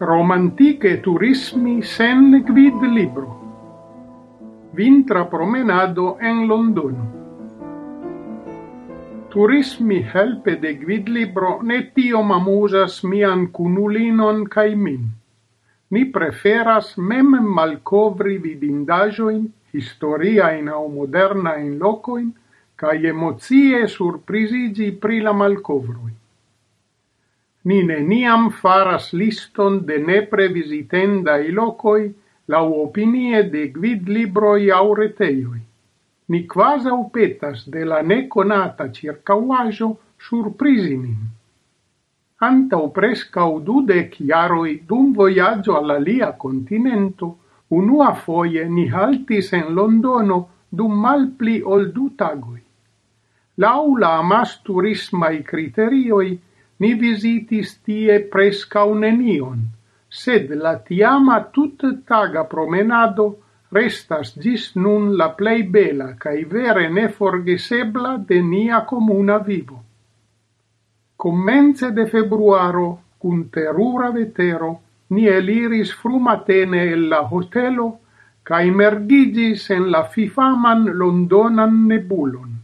Romantike turismi sen gvid libro. Vintra promenado en Londono. Turismi helpe de gvid libro ne tiom amusas mian cunulinon cae min. Ni preferas mem malcovri vidindajoin, historiain au modernain locoin, cae emozie surprisigi pri la malcovroi ni neniam faras liston de nepre vizitendaj lokoj laŭopinie de gvidlibroj aŭ retejoj. Ni kvazaŭ petas de la nekonata ĉirkaŭaĵo surprizi nin. Antau prescau dudec iaroi dum voyaggio all'alia continento, unua foie ni haltis en Londono dum malpli ol du tagoi. Laula amas turismai criterioi, Ni visitis tie prescau nenion, sed la tiama tutta taga promenado restas gis nun la plei bela cae vere neforgesebla de nia comuna vivo. Commence de februaro, cun terura vetero, ni eliris frumatene el la hotelo, cae mergigis en la fifaman londonan nebulon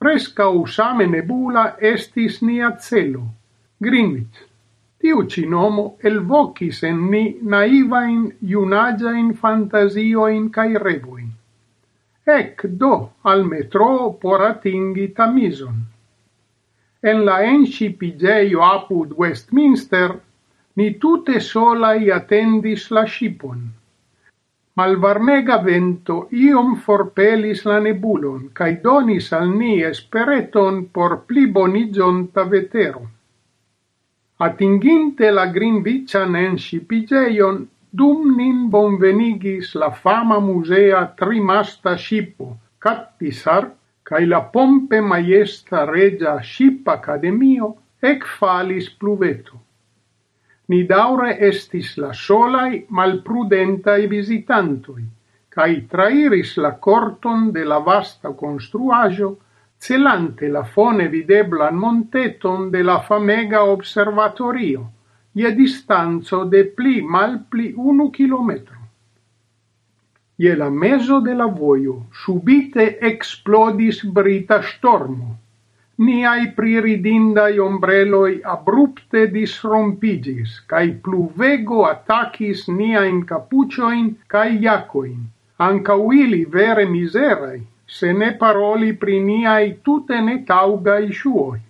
prescau same nebula estis nia celo. Greenwich. Tiu ci nomo elvocis en ni naivain, iunagiain fantasioin cae revoin. Ec do al metro por atingi tamison. En la encipigeio apud Westminster, ni tute solai attendis la shipon. Malvarmega vento iom forpelis la nebulon kaj donis al ni espereton por pli boniĝonta vetero. Atinginte la grinvican enŝipiĝejon, dum nin bonvenigis la fama musea trimasta ŝipo Kattisar kaj la pompe majesta regia ŝip akademio ekfalis pluveto ni daure estis la solai malprudentai visitantoi, cae trairis la corton de la vasta construajo, celante la fone videblan monteton de la famega observatorio, ie distanzo de pli mal pli unu kilometro. Ie la meso de la voio subite explodis brita stormo, niai priridindai ombreloi abrupte disrompigis, cae pluvego attacis niain capucioin cae iacoin. Anca uili vere miserai, se ne paroli pri niai tute ne taugai suoi.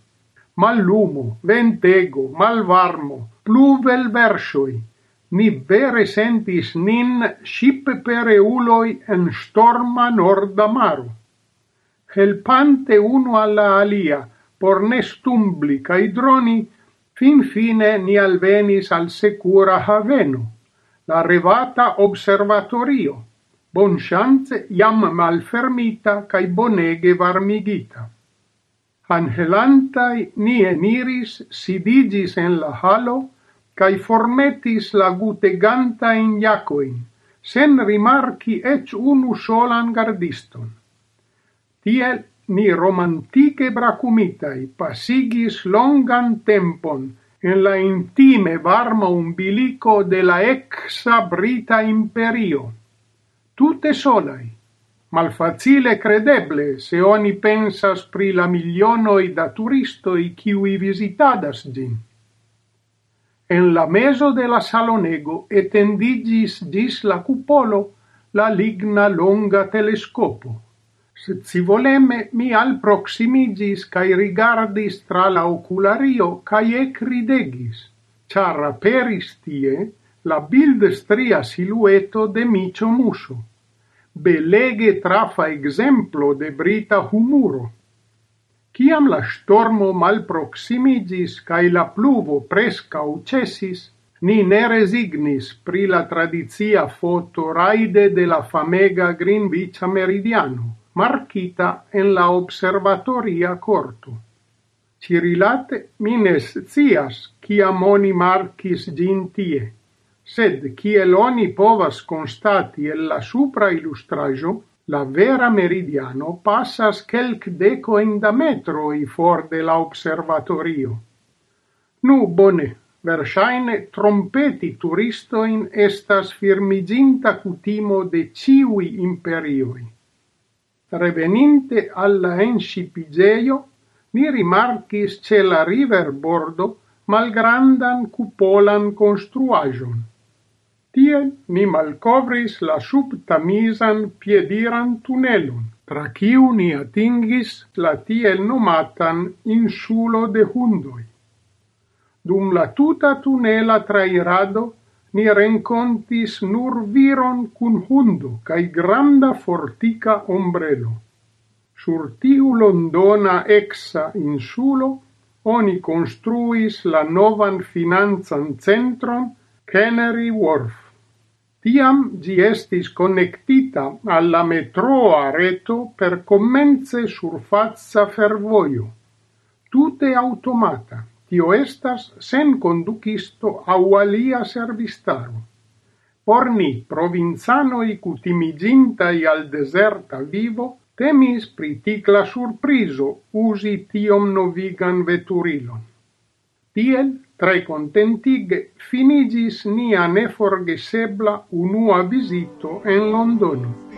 Mallumo, ventego, malvarmo, pluvel versoi, ni vere sentis nin ship pereuloi en storma norda maru helpante uno alla alia, por ne stumbli cae droni, fin fine ni alvenis al secura haveno, la revata observatorio, bon chance iam malfermita cae bonege varmigita. Angelantai ni eniris sidigis en la halo, cae formetis la guteganta in iacoin, sen rimarci ec unu solan gardiston. Tiel ni romantike bracumitai pasigis longan tempon en la intime varma umbilico de la exa Brita imperio. Tutte solai, malfacile credeble se oni pensas pri la milionoi da turistoi kiui visitadas gin. En la meso de la salonego etendigis dis la cupolo la ligna longa telescopo Scivoleme mi al proximigis cae rigardis tra la oculario cae ec ridegis, char aperis tie la bildstria silueto de micio muso, belege trafa exemplo de brita humuro. Ciam la stormo mal proximigis cae la pluvo presca ucesis, ni ne resignis pri la tradizia foto raide de la famega Greenwich Meridiano marchita en la observatoria corto. Cirilate mines cias scias kiam oni marcis gintie, sed ciel oni povas constati el la supra illustrajo, la vera meridiano passas quelc decoen da metroi for de la observatorio. Nu, bone, versaine trompeti turistoin estas firmiginta cutimo de ciui imperioi. Reveninte alla encipigeio, mi rimarcis ce la river bordo malgrandan cupolan construajon. Tie mi malcovris la subtamisan piediran tunelon, tra ciu ni atingis la tiel nomatan insulo de hundoi. Dum la tuta tunela trairado ni rencontis nur viron kun hundo cae granda fortica ombrelo. Sur tiu londona exa insulo oni construis la novan finanzan centron Canary Wharf. Tiam gi estis connectita alla metroa reto per commence surfazza fervoio, tute automata tio estas sen conducisto au alia servistaro. Por ni, provinzanoi cutimigintai al deserta vivo, temis priticla surpriso usi tiom novigan veturilon. Tiel, tre contentige, finigis nia neforgesebla unua visito en Londono.